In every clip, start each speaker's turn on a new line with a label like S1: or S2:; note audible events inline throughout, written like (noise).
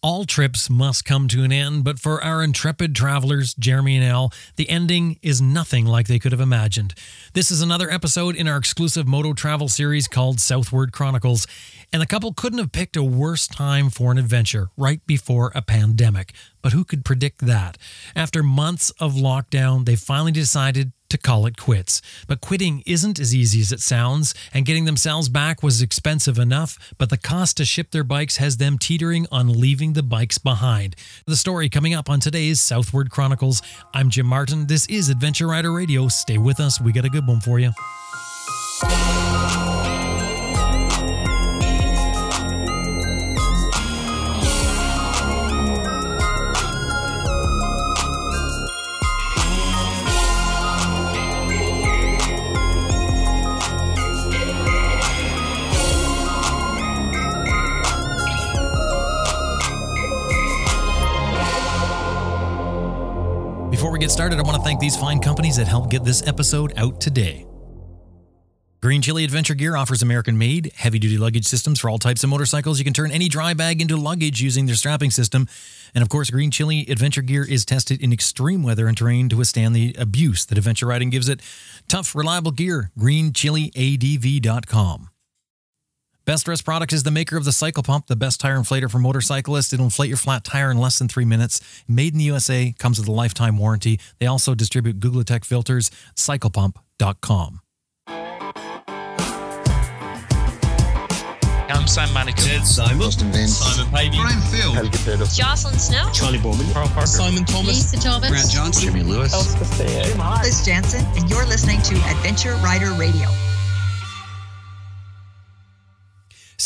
S1: All trips must come to an end, but for our intrepid travelers, Jeremy and Elle, the ending is nothing like they could have imagined. This is another episode in our exclusive moto travel series called Southward Chronicles, and the couple couldn't have picked a worse time for an adventure right before a pandemic. But who could predict that? After months of lockdown, they finally decided to call it quits. But quitting isn't as easy as it sounds, and getting themselves back was expensive enough, but the cost to ship their bikes has them teetering on leaving the bikes behind. The story coming up on today's Southward Chronicles. I'm Jim Martin. This is Adventure Rider Radio. Stay with us. We got a good one for you. We get started, I want to thank these fine companies that helped get this episode out today. Green Chili Adventure Gear offers American made, heavy duty luggage systems for all types of motorcycles. You can turn any dry bag into luggage using their strapping system. And of course, Green Chili Adventure Gear is tested in extreme weather and terrain to withstand the abuse that adventure riding gives it. Tough, reliable gear. GreenChiliADV.com. Best Rest Products is the maker of the Cycle Pump, the best tire inflator for motorcyclists. It'll inflate your flat tire in less than three minutes. Made in the USA, comes with a lifetime warranty. They also distribute Googletech filters. CyclePump.com.
S2: I'm Sam Manicom.
S3: Simon.
S4: Justin Vince.
S2: Simon Pavey.
S3: Brian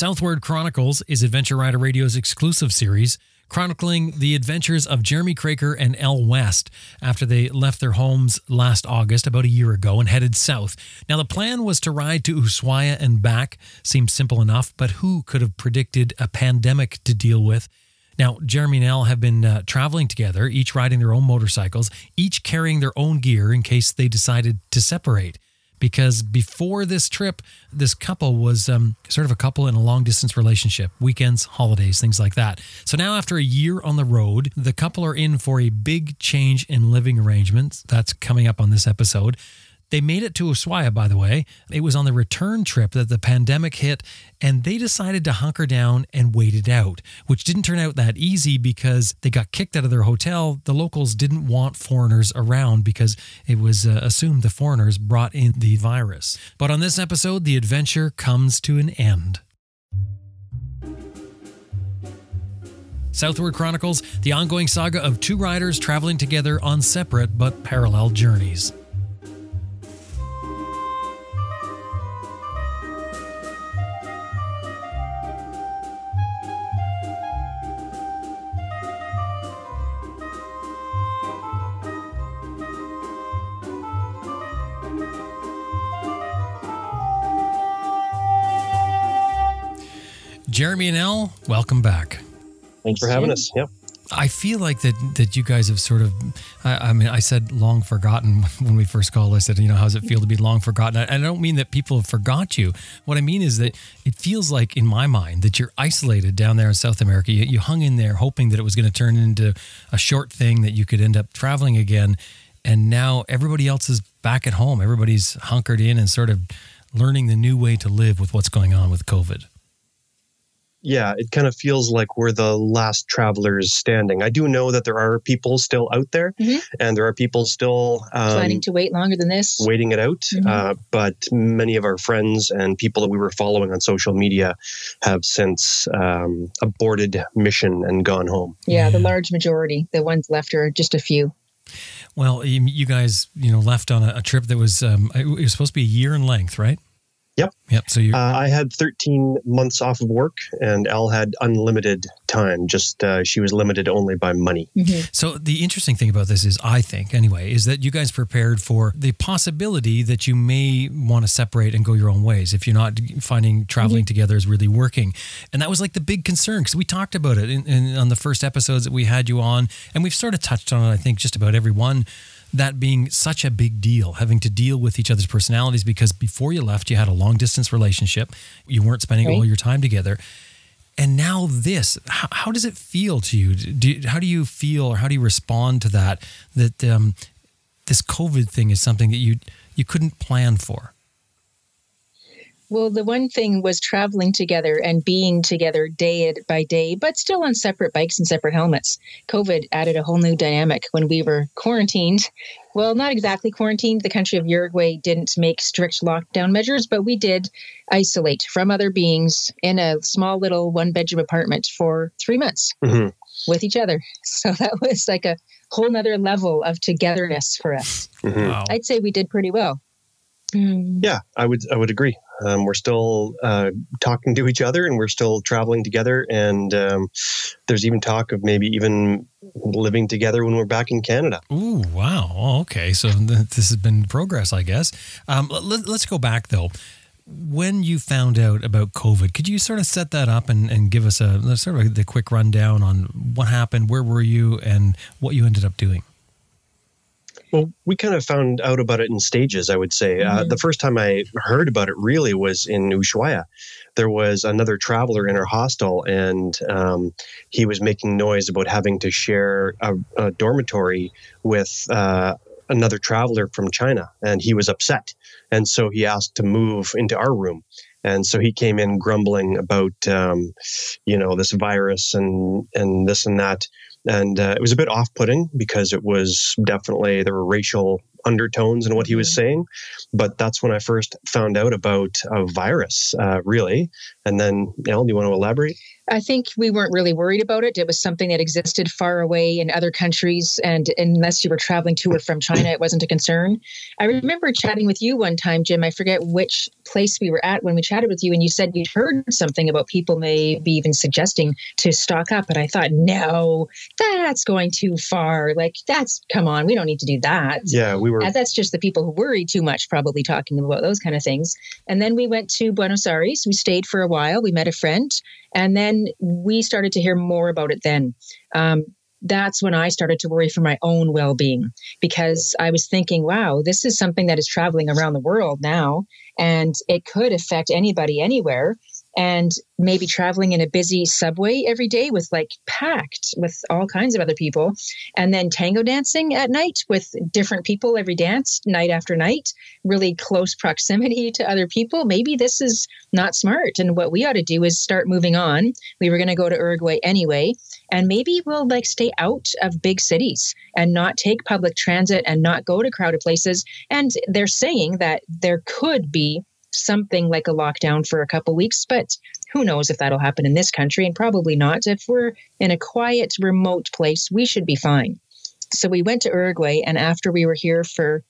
S1: Southward Chronicles is Adventure Rider Radio's exclusive series chronicling the adventures of Jeremy Kroeker and Elle West after they left their homes last August, about a year ago, and headed south. Now, the plan was to ride to Ushuaia and back. Seems simple enough, but who could have predicted a pandemic to deal with? Now, Jeremy and Elle have been uh, traveling together, each riding their own motorcycles, each carrying their own gear in case they decided to separate because before this trip, this couple was um, sort of a couple in a long distance relationship, weekends, holidays, things like that. So now, after a year on the road, the couple are in for a big change in living arrangements. That's coming up on this episode. They made it to Ushuaia, by the way. It was on the return trip that the pandemic hit, and they decided to hunker down and wait it out, which didn't turn out that easy because they got kicked out of their hotel. The locals didn't want foreigners around because it was uh, assumed the foreigners brought in the virus. But on this episode, the adventure comes to an end. Southward Chronicles, the ongoing saga of two riders traveling together on separate but parallel journeys. Jeremy and Elle, welcome back.
S5: Thanks for having us. Yep.
S1: I feel like that that you guys have sort of. I, I mean, I said long forgotten (laughs) when we first called. I said, you know, how does it feel to be long forgotten? I, I don't mean that people have forgot you. What I mean is that it feels like, in my mind, that you're isolated down there in South America. You, you hung in there, hoping that it was going to turn into a short thing that you could end up traveling again, and now everybody else is back at home. Everybody's hunkered in and sort of learning the new way to live with what's going on with COVID.
S5: Yeah, it kind of feels like we're the last travelers standing. I do know that there are people still out there,
S6: Mhm.
S5: and there are people still um,
S6: planning to wait longer than this.
S5: waiting it out.
S6: Mhm.
S5: Uh, but many of our friends and people that we were following on social media have since um, aborted mission and gone home.
S6: Yeah, the large majority. The ones left are just a few.
S1: Well, you, you guys, you know, left on a, a trip that was um, it was supposed to be a year in length, right?
S5: Yep.
S1: Yep. So you,
S5: Uh, I had 13 months off of work, and Elle had unlimited time. Just uh, she was limited only by money.
S1: So the interesting thing about this is, I think anyway, is that you guys prepared for the possibility that you may want to separate and go your own ways if you're not finding traveling together is really working. And that was like the big concern because we talked about it in, in, on the first episodes that we had you on, and we've sort of touched on it. I think just about every one. That being such a big deal, having to deal with each other's personalities because before you left, you had a long distance relationship. You weren't spending all your time together. and now this. How, how does it feel to you? Do How do you feel, or how do you respond to that? That um, this COVID thing is something that you you couldn't plan for.
S6: Well, the one thing was traveling together and being together day by day, but still on separate bikes and separate helmets. COVID added a whole new dynamic when we were quarantined. Well, not exactly quarantined. The country of Uruguay didn't make strict lockdown measures, but we did isolate from other beings in a small little one bedroom apartment for three months
S5: hmm
S6: with each other. (laughs) So that was like a whole nother level of togetherness for us.
S5: hmm
S1: Wow.
S6: I'd say we did pretty well. Mm.
S5: Yeah, I would I would agree. Um, we're still uh, talking to each other, and we're still traveling together. And um, there's even talk of maybe even living together when we're back in Canada.
S1: Ooh, wow. Oh, okay. So th- this has been progress, I guess. Um, let, us go back though. When you found out about COVID, could you sort of set that up and, and give us a sort of a, the quick rundown on what happened, where were you, and what you ended up doing?
S5: Well, we kind of found out about it in stages, I would say. Uh,
S6: Mhm.
S5: the first time I heard about it really was in Ushuaia. There was another traveler in our hostel, and um, he was making noise about having to share a, a dormitory with uh, another traveler from China, and he was upset. And so he asked to move into our room. And so he came in grumbling about, um, you know, this virus and and this and that and uh, it was a bit off-putting because it was definitely there were racial undertones in what he was saying but that's when i first found out about a virus uh, really and then Elle, do you want to elaborate
S6: I think we weren't really worried about it. It was something that existed far away in other countries, and unless you were traveling to or from China, it wasn't a concern. I remember chatting with you one time, Jim. I forget which place we were at when we chatted with you, and you said you'd heard something about people maybe even suggesting to stock up. And I thought, no, that's going too far. Like, that's come on, we don't need to do that.
S5: yeah we were
S6: that's just the people who worry too much, probably talking about those kind of things. And then we went to Buenos Aires. We stayed for a while. We met a friend, and then we started to hear more about it. Then um, that's when I started to worry for my own well being because I was thinking, wow, this is something that is traveling around the world now, and it could affect anybody anywhere. And maybe traveling in a busy subway every day with like packed with all kinds of other people and then tango dancing at night with different people every dance night after night really close proximity (laughs) to other people maybe this is not smart and what we ought to do is start moving on. We were going to go to uruguay anyway and maybe we'll like stay out of big cities and not take public transit and not go to crowded places and they're saying that there could be something like a lockdown for a couple weeks but who knows if that'll happen in this country and probably not. If we're in a quiet remote place we should be fine. So we went to Uruguay, and after we were here for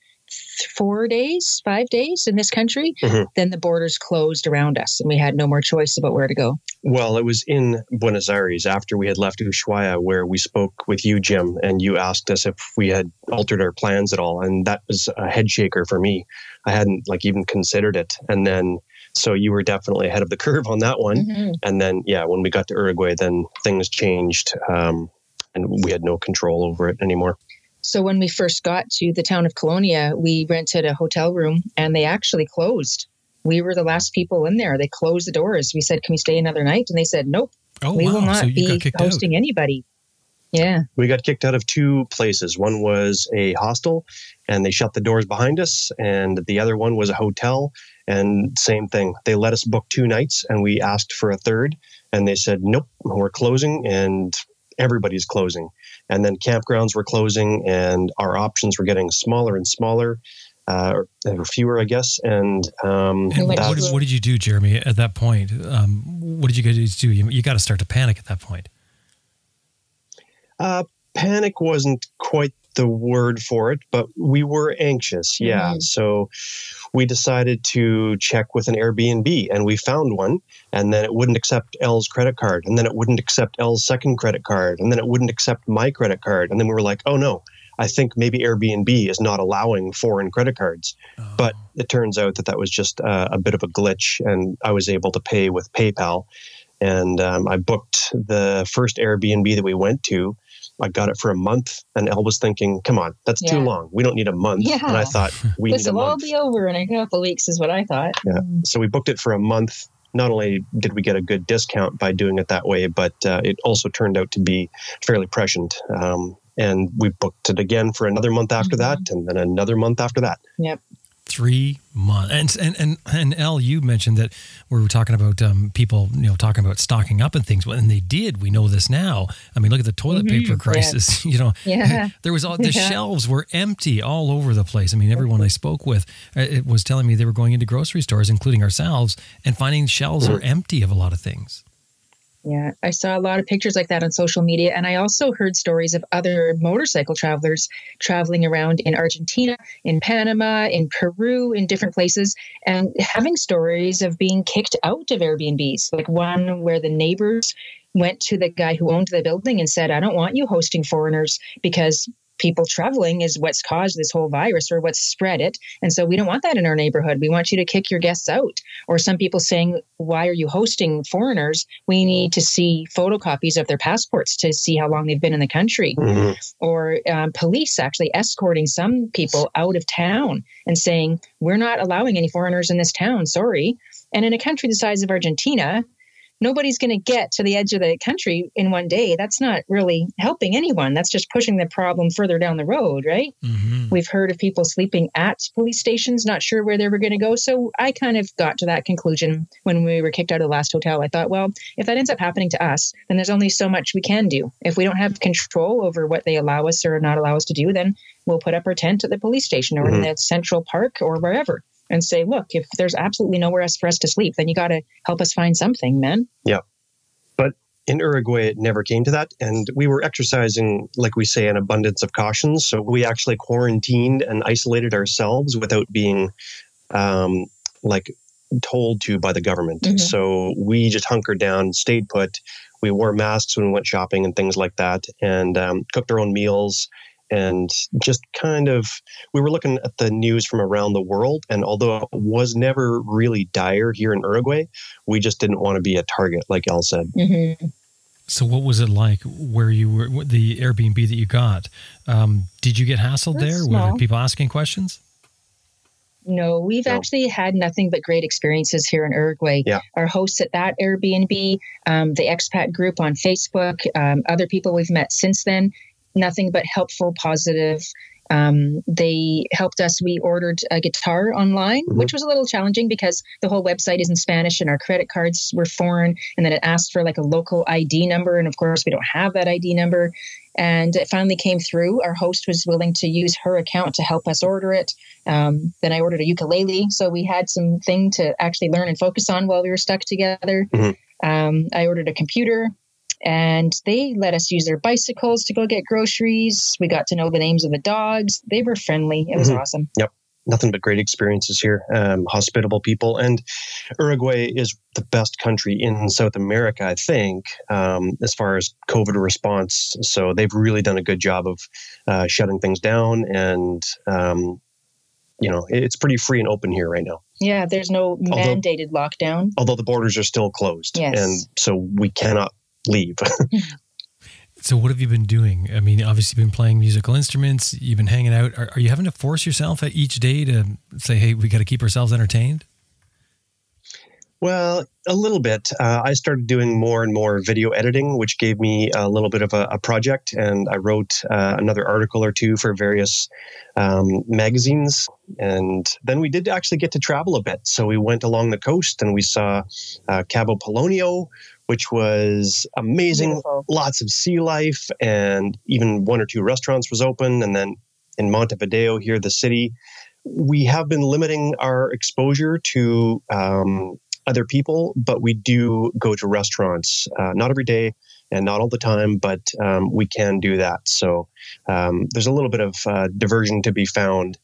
S6: four days, five days in this country,
S5: Mhm.
S6: then the borders closed around us, and we had no more choice about where to go.
S5: well it was in buenos aires after we had left ushuaia where we spoke with you jim and you asked us if we had altered our plans at all and that was a head shaker for me i hadn't like even considered it and then so you were definitely ahead of the (laughs) curve on that one
S6: Mhm.
S5: and then yeah when we got to uruguay then things changed um, and we had no control over it anymore
S6: So when we first got to the town of Colonia, we rented a hotel room, and they actually closed. We were the last people in there. They closed the doors. We said, "Can we stay another night?" And they said, "Nope,
S1: Oh,
S6: we
S1: wow.
S6: will not
S1: so
S6: be
S1: got kicked out.
S6: hosting anybody." Yeah.
S5: we got kicked out of two places one was a hostel and they shut the doors behind us and the other one was a hotel and same thing they let us book two nights and we asked for a third and they said nope we're closing and everybody's closing and then campgrounds were closing and our options were getting smaller and smaller uh, or fewer i guess and um,
S1: And what, what did you do, Jeremy, at that point? Um, what did you guys do? You, you got to start to panic at that point.
S5: Uh, panic wasn't quite the word for it, but we were anxious. Yeah.
S6: Mhm.
S5: So we decided to check with an Airbnb and we found one. And then it wouldn't accept Elle's credit card. And then it wouldn't accept Elle's second credit card. And then it wouldn't accept my credit card. And then we were like, oh no, I think maybe Airbnb is not allowing foreign credit cards.
S1: Oh.
S5: But it turns out that that was just uh, a bit of a glitch, and I was able to pay with PayPal. And um, I booked the first Airbnb that we went to. I got it for a month, and Elle was thinking, "Come on, that's too long. We don't need a month."
S6: Yeah.
S5: And I thought we
S6: This
S5: need a
S6: will all be over in a couple of weeks, is what I thought.
S5: Yeah. So we booked it for a month, not only did we get a good discount by doing it that way, but uh, it also turned out to be fairly prescient. Um, and we booked it again for another month after mm-hmm. that, and then another month after that.
S6: Yep
S1: three months. And and and and Elle, you mentioned that we were talking about um, people, you know, talking about stocking up and things. Well, and they did. We know this now. I mean, look at the toilet mm-hmm. paper crisis. (laughs) You know,
S6: yeah. (laughs)
S1: there was all the yeah. shelves were empty all over the place. I mean, everyone I spoke with uh, it was telling me they were going into grocery stores, including ourselves, and finding shelves are empty of a lot of things.
S6: Yeah, I saw a lot of pictures like that on social media. And I also heard stories of other motorcycle travelers traveling around in Argentina, in Panama, in Peru, in different places, and having stories of being kicked out of Airbnbs. Like one where the neighbors went to the guy who owned the building and said, I don't want you hosting foreigners because people traveling is what's caused this whole virus or what's spread it. And so we don't want that in our neighborhood. We want you to kick your guests out. Or some people saying, why are you hosting foreigners? We need to see photocopies of their passports to see how long they've been in the country. Mm-hmm. Or um, police actually escorting some people out of town and saying, we're not allowing any foreigners in this town. Sorry. And in a country the size of Argentina, nobody's going to get to the edge of the country in one day. That's not really helping anyone. That's just pushing the problem further down the road, right? Mm-hmm. We've heard of people sleeping at police stations, not sure where they were going to go. So I kind of got to that conclusion when we were kicked out of the last hotel. I thought, well, if that ends up happening to us, then there's only so much we can do. If we don't have control over what they allow us or not allow us to do, then we'll put up our tent at the police station or mm-hmm. in the central park or wherever and say, look, if there's absolutely nowhere else for us to sleep, then you got to help us find something, man.
S5: Yeah. But in Uruguay, it never came to that. And we were exercising, like we say, an abundance of caution. So we actually quarantined and isolated ourselves without being um, like told to by the government. Mm-hmm. So we just hunkered down, stayed put. We wore masks when we went shopping and things like that, and um, cooked our own meals and just kind of we were looking at the news from around the world and although it was never really dire here in uruguay we just didn't want to be a target like Elle said mm-hmm.
S1: so what was it like where you were the airbnb that you got um, did you get hassled That's there small. were people asking questions
S6: no, we've no. actually had nothing but great experiences here in Uruguay.
S5: Yeah.
S6: Our hosts at that Airbnb, um, the expat group on Facebook, um, other people we've met since then nothing but helpful, positive. Um, they helped us. We ordered a guitar online, mm-hmm. which was a little challenging because the whole website is in Spanish and our credit cards were foreign. And then it asked for like a local ID number. And of course, we don't have that ID number. And it finally came through. Our host was willing to use her account to help us order it. Um, then I ordered a ukulele. So we had something to actually learn and focus on while we were stuck together. Mm-hmm. Um, I ordered a computer and they let us use their bicycles to go get groceries. We got to know the names of the dogs. They were friendly. It was mm-hmm. awesome.
S5: Yep. Nothing but great experiences here. Um, hospitable people. And Uruguay is the best country in South America, I think, um, as far as COVID response. So they've really done a good job of uh, shutting things down. And, um, you know, it's pretty free and open here right now.
S6: Yeah, there's no mandated although, lockdown.
S5: Although the borders are still closed.
S6: Yes.
S5: And so we cannot leave. (laughs)
S1: so what have you been doing? I mean, obviously you've been playing musical instruments, you've been hanging out. Are, are you having to force yourself each day to say, hey, we got to keep ourselves entertained?
S5: Well, a little bit. Uh, I started doing more and more video editing, which gave me a little bit of a, a project, and I wrote uh, another article or two for various um, magazines. And then we did actually get to travel a bit. So we went along the coast and we saw uh, Cabo Polonio, which was amazing. Beautiful. Lots of sea life, and even one or two restaurants was open. And then in Montevideo, here, the city, we have been limiting our exposure to um, other people, but we do go to restaurants, uh, not every day and not all the time, but um, we can do that. So um, there's a little bit of uh, diversion to be found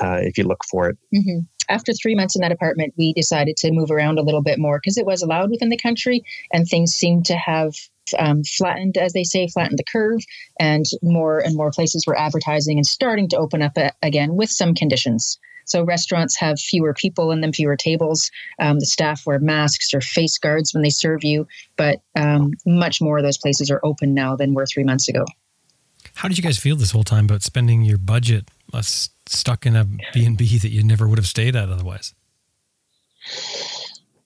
S5: uh, if you look for it.
S6: Mm-hmm after three months in that apartment, we decided to move around a little bit more because it was allowed within the country and things seemed to have um, flattened, as they say, flattened the curve, and more and more places were advertising and starting to open up a- again with some conditions. So restaurants have fewer people in them, fewer tables. Um, the staff wear masks or face guards when they serve you, but um, much more of those places are open now than were three months ago.
S1: How did you guys feel this whole time about spending your budget uh, stuck in a B&B that you never would have stayed at otherwise?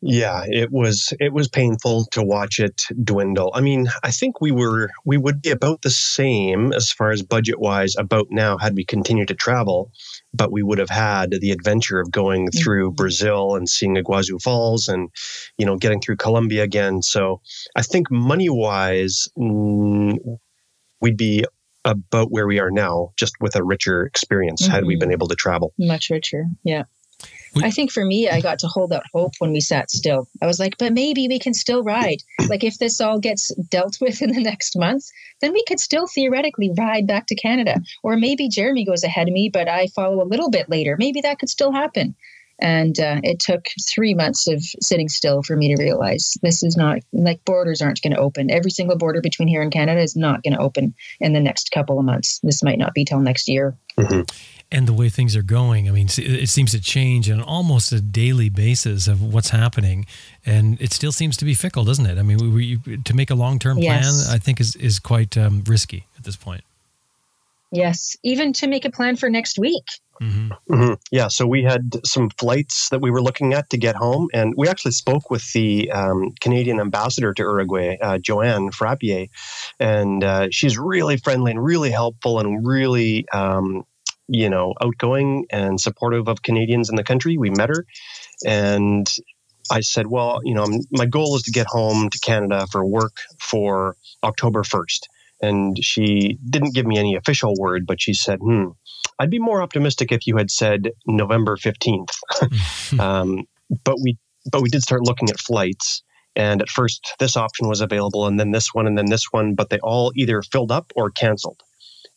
S5: Yeah, it was it was painful to watch it dwindle. I mean, I think we were we would be about the same as far as budget wise about now had we continued to travel, but we would have had the adventure of going through mm-hmm. Brazil and seeing Iguazu Falls and you know getting through Colombia again. So I think money wise, mm, we'd be about where we are now, just with a richer experience mm-hmm. had we been mm-hmm. able to travel.
S6: Much richer, yeah. I think for me, I got to hold out hope when we sat still. I was like, but maybe we can still ride. Like, if this all gets dealt with in the next month, then we could still theoretically ride back to Canada. Or maybe Jeremy goes ahead of me, but I follow a little bit later. Maybe that could still happen. And uh, it took three months of sitting still for me to realize this is not like borders aren't going to open. Every single border between here and Canada is not going to open in the next couple of months. This might not be till next year. Mm-hmm
S1: and the way things are going. I mean, it seems to change on almost a daily basis of what's happening, and it still seems to be fickle, doesn't it? I mean, we, we, to make a long term plan. I think is is quite um, risky at this point.
S6: Yes, even to make a plan for next week.
S5: Mm-hmm. Mm-hmm. Yeah, so we had some flights that we were looking at to get home, and we actually spoke with the um, Canadian ambassador to Uruguay, uh, Joanne Frappier, and uh, she's really friendly and really helpful and really um, you know, outgoing and supportive of Canadians in the country. We met her, and I said, "Well, you know, my goal is to get home to Canada for work for October 1st." And she didn't give me any official word, but she said, "Hmm, I'd be more optimistic if you had said November 15th." (laughs) um, but we but we did start looking at flights. And at first, this option was available, and then this one, and then this one, but they all either filled up or canceled.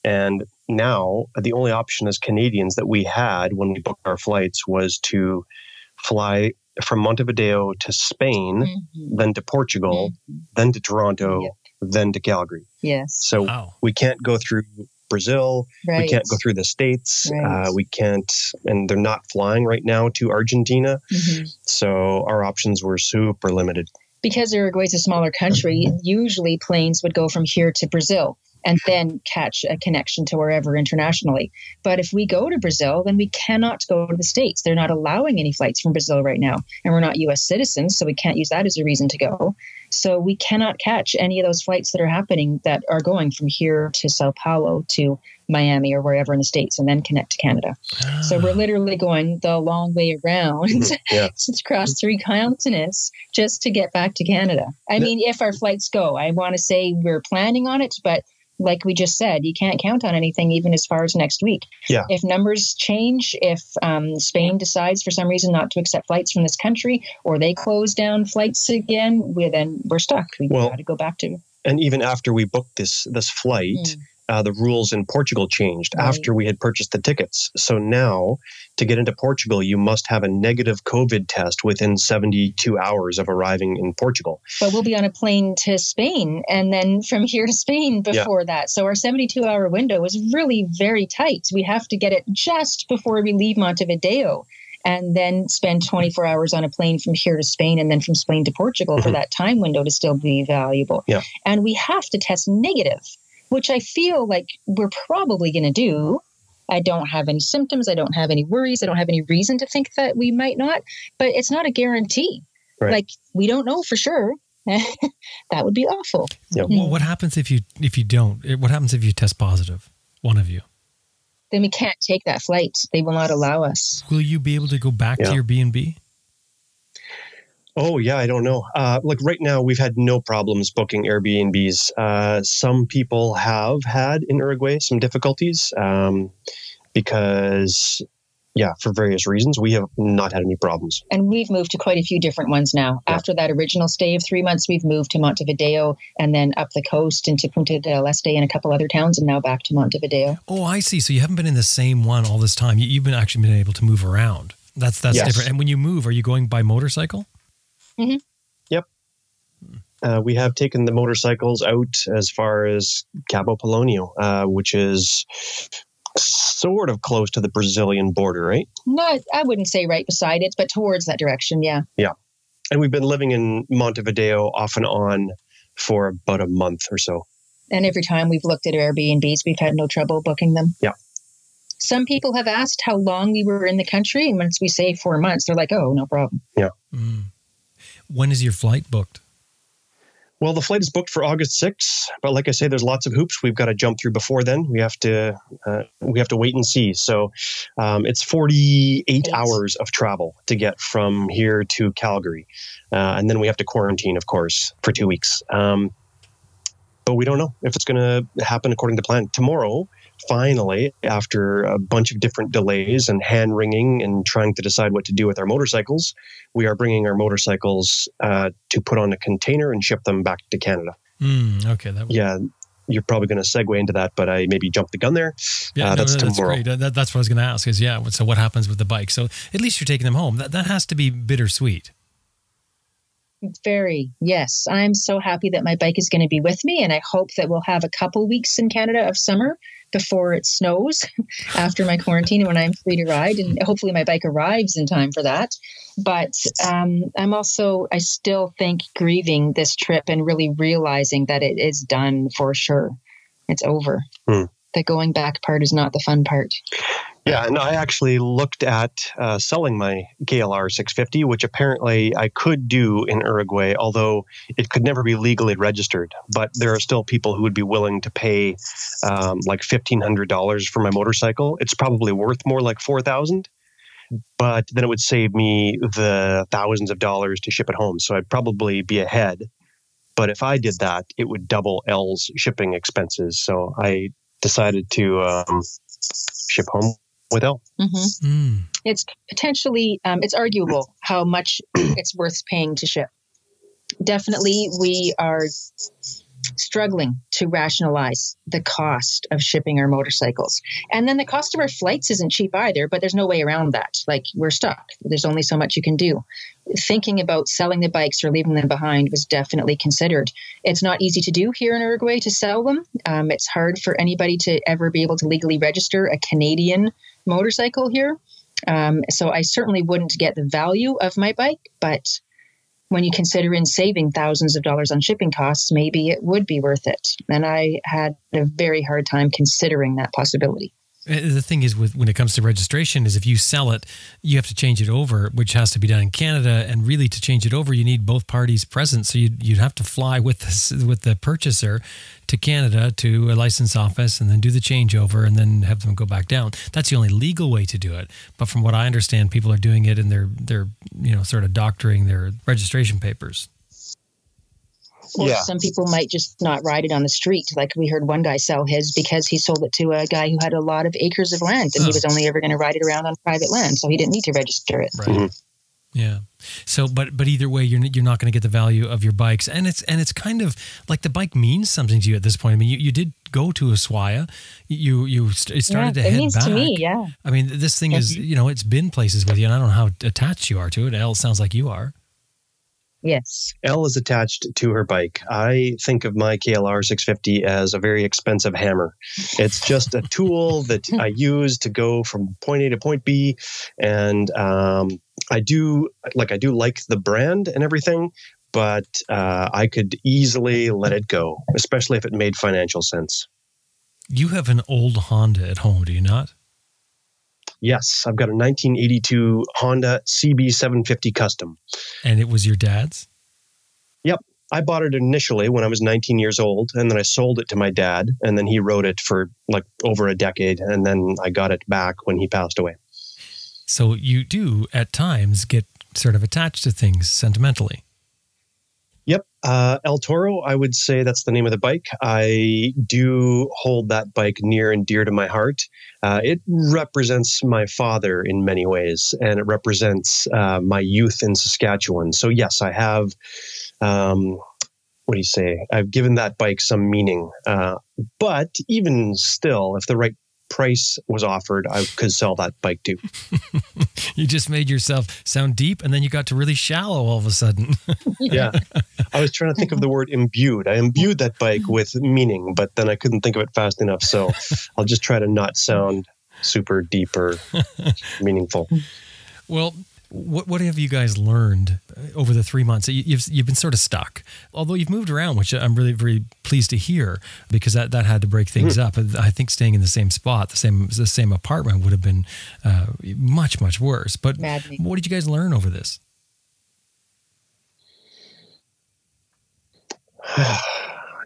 S5: And now the only option as Canadians that we had when we booked our flights was to fly from Montevideo to Spain, mm-hmm. then to Portugal, mm-hmm. then to Toronto, yep. Then to Calgary.
S6: Yes.
S5: So wow. we can't go through Brazil. Right. We can't go through the States. Right. Uh, we can't, and they're not flying right now to Argentina. Mm-hmm. So our options were super limited.
S6: Because Uruguay is a smaller country, usually planes would go from here to Brazil and then catch a connection to wherever internationally. But if we go to Brazil, then we cannot go to the States. They're not allowing any flights from Brazil right now. And we're not US citizens, so we can't use that as a reason to go. So we cannot catch any of those flights that are happening that are going from here to Sao Paulo to Miami or wherever in the States and then connect to Canada. Ah. So we're literally going the long way around mm-hmm. (laughs) yeah. across three continents just to get back to Canada. I mean, if our flights go, I want to say we're planning on it, but like we just said, you can't count on anything even as far as next week.
S5: Yeah.
S6: If numbers change, if um, Spain decides for some reason not to accept flights from this country, or they close down flights again, we then we're stuck. We well, got to go back to.
S5: And even after we booked this this flight, mm uh, the rules in Portugal changed right. after we had purchased the tickets. So now, to get into Portugal, you must have a negative COVID test within 72 hours of arriving in Portugal.
S6: But we'll be on a plane to Spain and then from here to Spain before yeah. that. So our 72 hour window is really very tight. We have to get it just before we leave Montevideo and then spend 24 hours on a plane from here to Spain and then from Spain to Portugal mm-hmm. for that time window to still be valuable.
S5: Yeah.
S6: And we have to test negative which I feel like we're probably going to do. I don't have any symptoms. I don't have any worries. I don't have any reason to think that we might not, but it's not a guarantee. Right. Like we don't know for sure. (laughs) that would be awful.
S1: Yeah. Hmm. Well, what happens if you if you don't? What happens if you test positive? One of you.
S6: Then we can't take that flight. They will not allow us.
S1: Will you be able to go back yeah. to your B and B?
S5: Oh yeah, I don't know. Uh, like right now, we've had no problems booking Airbnbs. Uh, some people have had in Uruguay some difficulties um, because, yeah, for various reasons, we have not had any problems.
S6: And we've moved to quite a few different ones now. Yeah. After that original stay of three months, we've moved to Montevideo and then up the coast into Punta del Este and a couple other towns, and now back to Montevideo.
S1: Oh, I see. So you haven't been in the same one all this time. You've been actually been able to move around. That's that's yes. different. And when you move, are you going by motorcycle?
S5: Mm-hmm. Yep. Uh, we have taken the motorcycles out as far as Cabo Polonio, uh, which is sort of close to the Brazilian border, right?
S6: No, I wouldn't say right beside it, but towards that direction, yeah.
S5: Yeah. And we've been living in Montevideo off and on for about a month or so.
S6: And every time we've looked at Airbnbs, we've had no trouble booking them.
S5: Yeah.
S6: Some people have asked how long we were in the country, and once we say four months, they're like, "Oh, no problem."
S5: Yeah.
S1: Mm. When is your flight booked?
S5: Well, the flight is booked for August 6th, but like I say, there's lots of hoops we've got to jump through before then. We have to uh, we have to wait and see. So um, it's 48 Eight. hours of travel to get from here to Calgary, uh, and then we have to quarantine, of course, for two weeks. Um, but we don't know if it's going to happen according to plan. Tomorrow, finally, after a bunch of different delays and hand wringing and trying to decide what to do with our motorcycles, we are bringing our motorcycles uh, to put on a container and ship them back to Canada.
S1: Mm, okay. That
S5: yeah. You're probably going to segue into that, but I maybe jumped the gun there.
S1: Yeah,
S5: uh,
S1: no,
S5: that's
S1: no, that's
S5: tomorrow.
S1: great. That, that's what I was going to ask. Is yeah. So what happens with the bike? So at least you're taking them home. That that has to be bittersweet.
S6: Very, yes. I'm so happy that my bike is going to be with me, and I hope that we'll have a couple weeks in Canada of summer before it snows (laughs) after my quarantine when I'm free to ride. And hopefully, my bike arrives in time for that. But um, I'm also, I still think grieving this trip and really realizing that it is done for sure. It's over.
S5: Hmm.
S6: The going back part is not the fun part.
S5: Yeah, and I actually looked at uh, selling my KLR 650, which apparently I could do in Uruguay, although it could never be legally registered. But there are still people who would be willing to pay um, like $1,500 for my motorcycle. It's probably worth more like 4000 but then it would save me the thousands of dollars to ship it home. So I'd probably be ahead. But if I did that, it would double Elle's shipping expenses. So I decided to um, ship home with Elle.
S6: Mm-hmm.
S1: Mm.
S6: It's potentially, um, it's arguable how much (clears throat) it's worth paying to ship. Definitely, we are struggling to rationalize the cost of shipping our motorcycles. And then the cost of our flights isn't cheap either, but there's no way around that. Like we're stuck. There's only so much you can do. Thinking about selling the bikes or leaving them behind was definitely considered. It's not easy to do here in Uruguay to sell them. Um, it's hard for anybody to ever be able to legally register a Canadian motorcycle here. Um, so I certainly wouldn't get the value of my bike, but when you consider in saving thousands of dollars on shipping costs, maybe it would be worth it. And I had a very hard time considering that possibility.
S1: Uh, The thing is, with when it comes to registration, is if you sell it, you have to change it over, which has to be done in Canada. And really, to change it over, you need both parties present. So you'd, you'd have to fly with this, with the purchaser to Canada to a license office, and then do the changeover, and then have them go back down. That's the only legal way to do it. But from what I understand, people are doing it, and they're they're you know sort of doctoring their registration papers.
S6: Or
S5: Yeah.
S6: some people might just not ride it on the street. Like we heard one guy sell his because he sold it to a guy who had a lot of acres of land and he was only ever going to ride it around on private land. So he didn't need to register it.
S1: Right.
S5: Mhm.
S1: Yeah. So, but but either way, you're you're not going to get the value of your bikes, and it's and it's kind of like the bike means something to you at this point. I mean, you, you did go to Ushuaia, you you st- started
S6: yeah,
S1: to
S6: it
S1: head
S6: means
S1: back.
S6: to me, yeah.
S1: I mean, this thing is you know it's been places with you, and I don't know how attached you are to it. It sounds like you are.
S6: Yes.
S5: Elle is attached to her bike. I think of my KLR 650 as a very expensive hammer. It's just a tool (laughs) that I use to go from point A to point B, and um, I do like I do like the brand and everything, but uh, I could easily let it go, especially if it made financial sense.
S1: You have an old Honda at home, do you not?
S5: Yes, I've got a 1982 Honda CB750 Custom.
S1: And it was your dad's. Yep.
S5: I bought it initially when I was 19 years old, and then I sold it to my dad, and then he rode it for like over a decade, and then I got it back when he passed away.
S1: So you do at times get sort of attached to things sentimentally.
S5: Yep, uh, El Toro, I would say that's the name of the bike. I do hold that bike near and dear to my heart. Uh, it represents my father in many ways, and it represents uh, my youth in Saskatchewan. So, yes, I have. Um, what do you say? I've given that bike some meaning. Uh, but even still, if the right price was offered, I could sell that bike too. (laughs)
S1: You just made yourself sound deep, and then you got to really shallow all of a sudden. (laughs)
S5: yeah. I was trying to think of the word imbued. I imbued that bike with meaning, but then I couldn't think of it fast enough. So (laughs) I'll just try to not sound super deep or meaningful.
S1: Well, what what have you guys learned over the three months? You've you've been sort of stuck, although you've moved around, which I'm really very pleased to hear because that, that had to break things mm. up. I think staying in the same spot, the same the same apartment would have been uh, much much worse. But
S6: Maddening.
S1: what did you guys learn over this?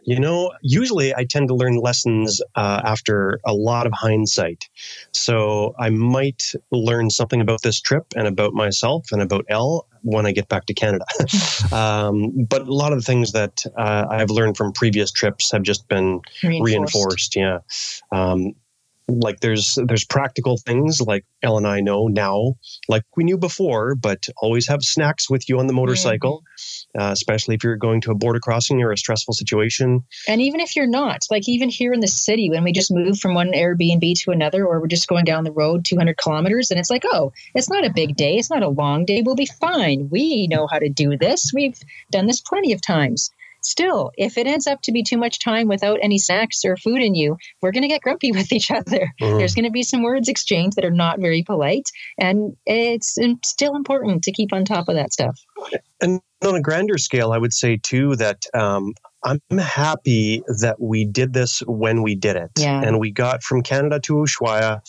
S5: You know, usually I tend to learn lessons uh, after a lot of hindsight. So I might learn something about this trip and about myself and about Elle when I get back to Canada. (laughs) um, but a lot of the things that uh, I've learned from previous trips have just been
S6: Reinforced.
S5: reinforced. Yeah. Um, like there's there's practical things like Elle and I know now, like we knew before, but always have snacks with you on the motorcycle, uh, especially if you're going to a border crossing or a stressful situation.
S6: And even if you're not, like even here in the city, when we just move from one Airbnb to another, or we're just going down the road 200 kilometers, and it's like, oh, it's not a big day, it's not a long day, we'll be fine. We know how to do this. We've done this plenty of times. Still, if it ends up to be too much time without any snacks or food in you, we're going to get grumpy (laughs) with each other.
S5: Mhm.
S6: There's going to be some words exchanged that are not very polite, and it's still important to keep on top of that stuff.
S5: And on a grander scale, I would say too that um, I'm happy that we did this when we did it.
S6: Yeah.
S5: And we got from Canada to Ushuaia.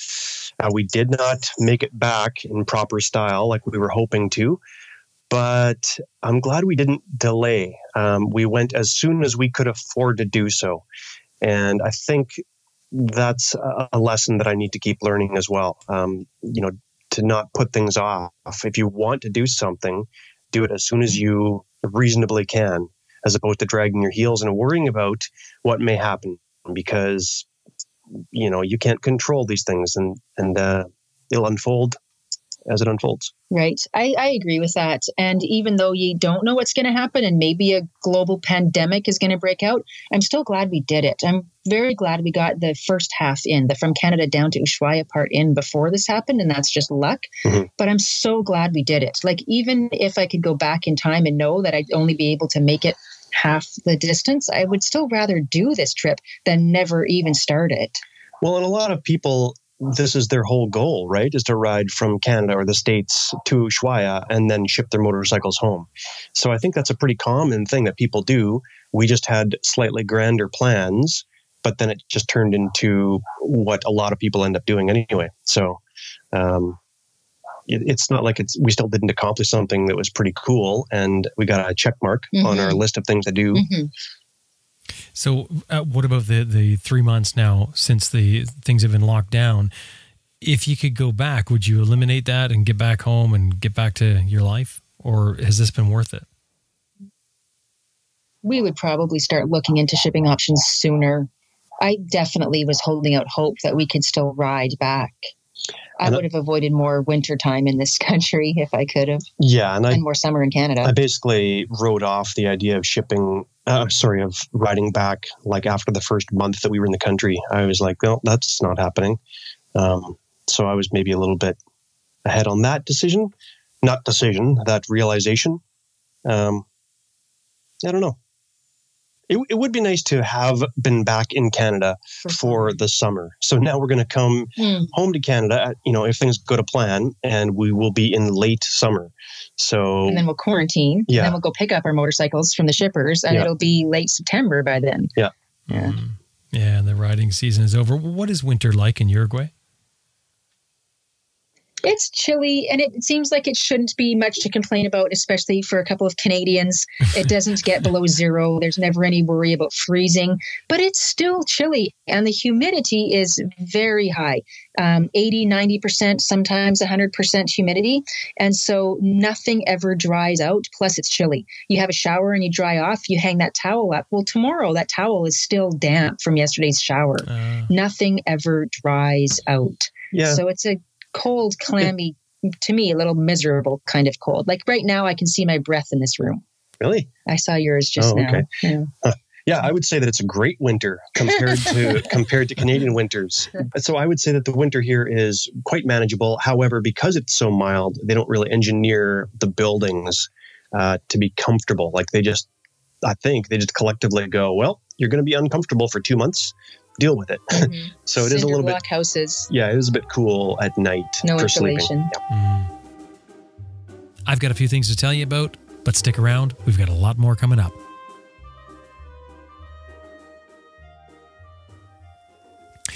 S5: Uh, we did not make it back in proper style like we were hoping to, but I'm glad we didn't delay. Um, we went as soon as we could afford to do so. And I think that's a lesson that I need to keep learning as well. Um, you know, to not put things off. If you want to do something, do it as soon as you reasonably can, as opposed to dragging your heels and worrying about what may happen because you know you can't control these things and and uh, it'll unfold as it unfolds.
S6: Right. I, I agree with that. And even though you don't know what's going to happen and maybe a global pandemic is going to break out, I'm still glad we did it. I'm very glad we got the first half in, the from Canada down to Ushuaia part in before this happened. And that's just luck.
S5: Mhm.
S6: But I'm so glad we did it. Like, even if I could go back in time and know that I'd only be able to make it half the distance, I would still rather do this trip than never even start it.
S5: Well, and a lot of people, this is their whole goal, right? Is to ride from Canada or the States to Ushuaia and then ship their motorcycles home. So I think that's a pretty common thing that people do. We just had slightly grander plans, but then it just turned into what a lot of people end up doing anyway. So um, it, it's not like it's we still didn't accomplish something that was pretty cool, and we got a check mark on our list of things to do.
S6: Mhm.
S1: So, uh, what about the the three months now since the things have been locked down? If you could go back, would you eliminate that and get back home and get back to your life, or has this been worth it?
S6: we would probably start looking into shipping options sooner. I definitely was holding out hope that we could still ride back. I
S5: And
S6: would have avoided more winter time in this (laughs) country if I could have,
S5: Yeah, and I
S6: more summer in Canada.
S5: I basically wrote off the idea of shipping, uh, sorry, of riding back like after the first month that we were in the country. I was like, no, that's not happening. Um, so I was maybe a little bit ahead on that decision, not decision, that realization. Um, I don't know. It, it would be nice to have been back in Canada for the summer. So now we're going to come
S6: Hmm.
S5: home to Canada, you know, if things go to plan, and we will be in late summer. So
S6: and then we'll quarantine.
S5: Yeah.
S6: And then we'll go pick up our motorcycles from the shippers, and
S5: Yeah.
S6: it'll be late September by then.
S5: Yeah.
S6: Yeah.
S1: Mm. Yeah, and the riding season is over. What is winter like in Uruguay?
S6: It's chilly, and it seems like it shouldn't be much to complain about, especially for a couple of Canadians. It doesn't get (laughs) below zero. There's never any worry about freezing, but it's still chilly, and the humidity is very high um, 80, 90%, sometimes 100% humidity. And so nothing ever dries out. Plus, it's chilly. You have a shower and you dry off, you hang that towel up. Well, tomorrow, that towel is still damp from yesterday's shower.
S1: Uh,
S6: Nothing ever dries out.
S5: yeah,
S6: So it's a cold, clammy, to me, a little miserable kind of cold. Like right now, I can see my breath in this room.
S5: really.
S6: I saw yours just
S5: Oh,
S6: now.
S5: okay.
S6: Yeah.
S5: Yeah, I would say that it's a great winter compared to (laughs) compared to Canadian winters. So I would say that the winter here is quite manageable. However, because it's so mild, they don't really engineer the buildings uh, to be comfortable. Like they just, I think they just collectively go, well, you're going to be uncomfortable for two months. Deal with it.
S6: Mhm. (laughs)
S5: So it is a
S6: Cinder
S5: little bit,
S6: block houses,
S5: yeah, it is a bit cool at night
S6: no
S5: for sleeping.
S6: insulation.
S1: mm. I've got a few things to tell you about, but stick around. We've got a lot more coming up.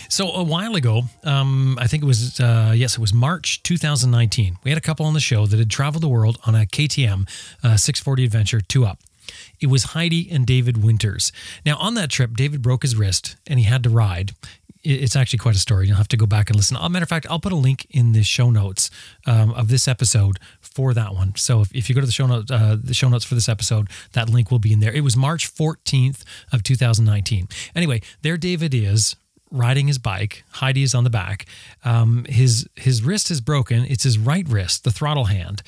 S1: So a while ago, um, I think it was uh, yes, it was March 2019. We had a couple on the show that had traveled the world on a KTM uh, 640 adventure two up. It was Heidi and David Winters. Now, on that trip, David broke his wrist and he had to ride. It's actually quite a story. You'll have to go back and listen. As a matter of fact, I'll put a link in the show notes um, of this episode for that one. So if, if you go to the show notes, uh, the show notes for this episode, that link will be in there. It was March 14th of 2019. Anyway, there David is riding his bike. Heidi is on the back. Um, his his wrist is broken. It's his right wrist, the throttle hand,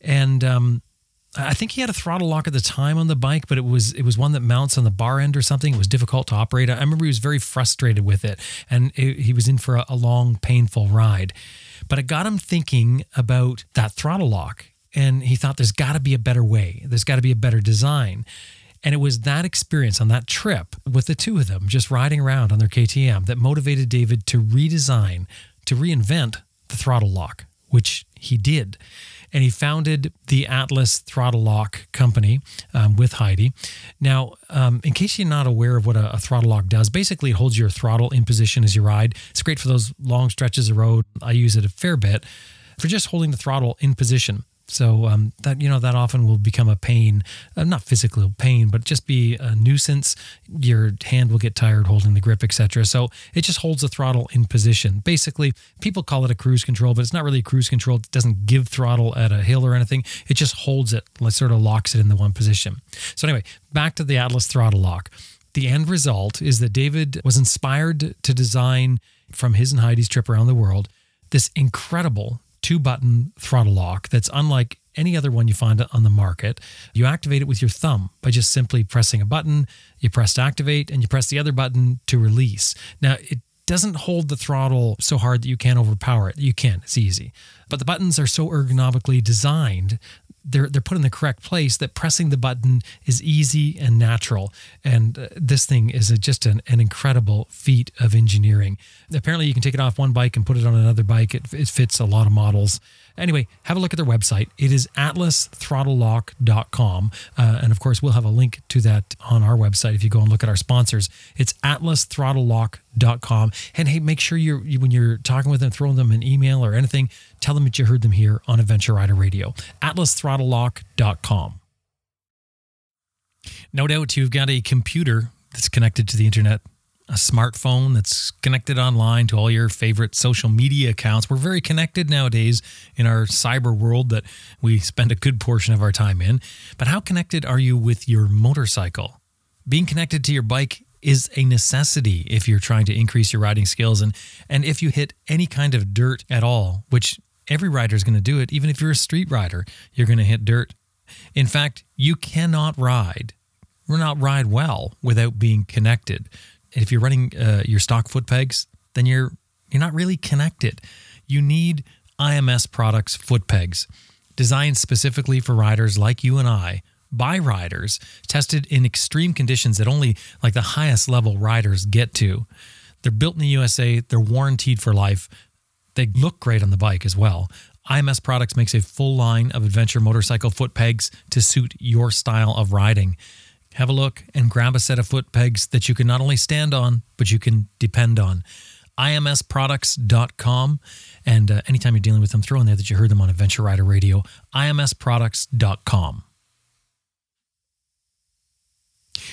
S1: and um, I think he had a throttle lock at the time on the bike, but it was it was one that mounts on the bar end or something. It was difficult to operate. I remember he was very frustrated with it, and it, he was in for a, a long, painful ride. But it got him thinking about that throttle lock, and he thought there's got to be a better way. There's got to be a better design. And it was that experience on that trip with the two of them just riding around on their KTM that motivated David to redesign, to reinvent the throttle lock, which he did and he founded the Atlas Throttle Lock Company um, with Heidi. Now, um, in case you're not aware of what a, a, throttle lock does, basically it holds your throttle in position as you ride. It's great for those long stretches of road. I use it a fair bit for just holding the throttle in position. So um, that you know that often will become a pain, uh, not physical pain, but just be a nuisance. Your hand will get tired holding the grip, etc. So it just holds the throttle in position. Basically, people call it a cruise control, but it's not really a cruise control. It doesn't give throttle at a hill or anything. It just holds it, sort of locks it in the one position. So anyway, back to the Atlas throttle lock. The end result is that David was inspired to design from his and Heidi's trip around the world this incredible two button throttle lock that's unlike any other one you find on the market. You activate it with your thumb by just simply pressing a button. You press to activate and you press the other button to release. Now, it doesn't hold the throttle so hard that you can't overpower it. You can, it's easy. But the buttons are so ergonomically designed they're they're put in the correct place that pressing the button is easy and natural. And uh, this thing is a, just an, an incredible feat of engineering. Apparently you can take it off one bike and put it on another bike. It, it fits a lot of models Anyway, have a look at their website. It is atlasthrottlelock.com. Uh, and of course, we'll have a link to that on our website if you go and look at our sponsors. It's atlasthrottlelock.com. And hey, make sure you're, you, when you're talking with them, throwing them an email or anything, tell them that you heard them here on Adventure Rider Radio. atlasthrottlelock.com. No doubt you've got a computer that's connected to the internet a smartphone that's connected online to all your favorite social media accounts. We're very connected nowadays in our cyber world that we spend a good portion of our time in. But how connected are you with your motorcycle? Being connected to your bike is a necessity if you're trying to increase your riding skills and and if you hit any kind of dirt at all, which every rider is going to do it, even if you're a street rider, you're going to hit dirt. In fact, you cannot ride, or not ride well without being connected if you're running uh, your stock foot pegs, then you're you're not really connected. You need IMS products foot pegs designed specifically for riders like you and I by riders tested in extreme conditions that only like the highest level riders get to. They're built in the USA, they're warranted for life. They look great on the bike as well. IMS Products makes a full line of adventure motorcycle foot pegs to suit your style of riding have a look and grab a set of foot pegs that you can not only stand on, but you can depend on. IMSproducts.com. And uh, anytime you're dealing with them, throw in there that you heard them on Adventure Rider Radio. IMSproducts.com.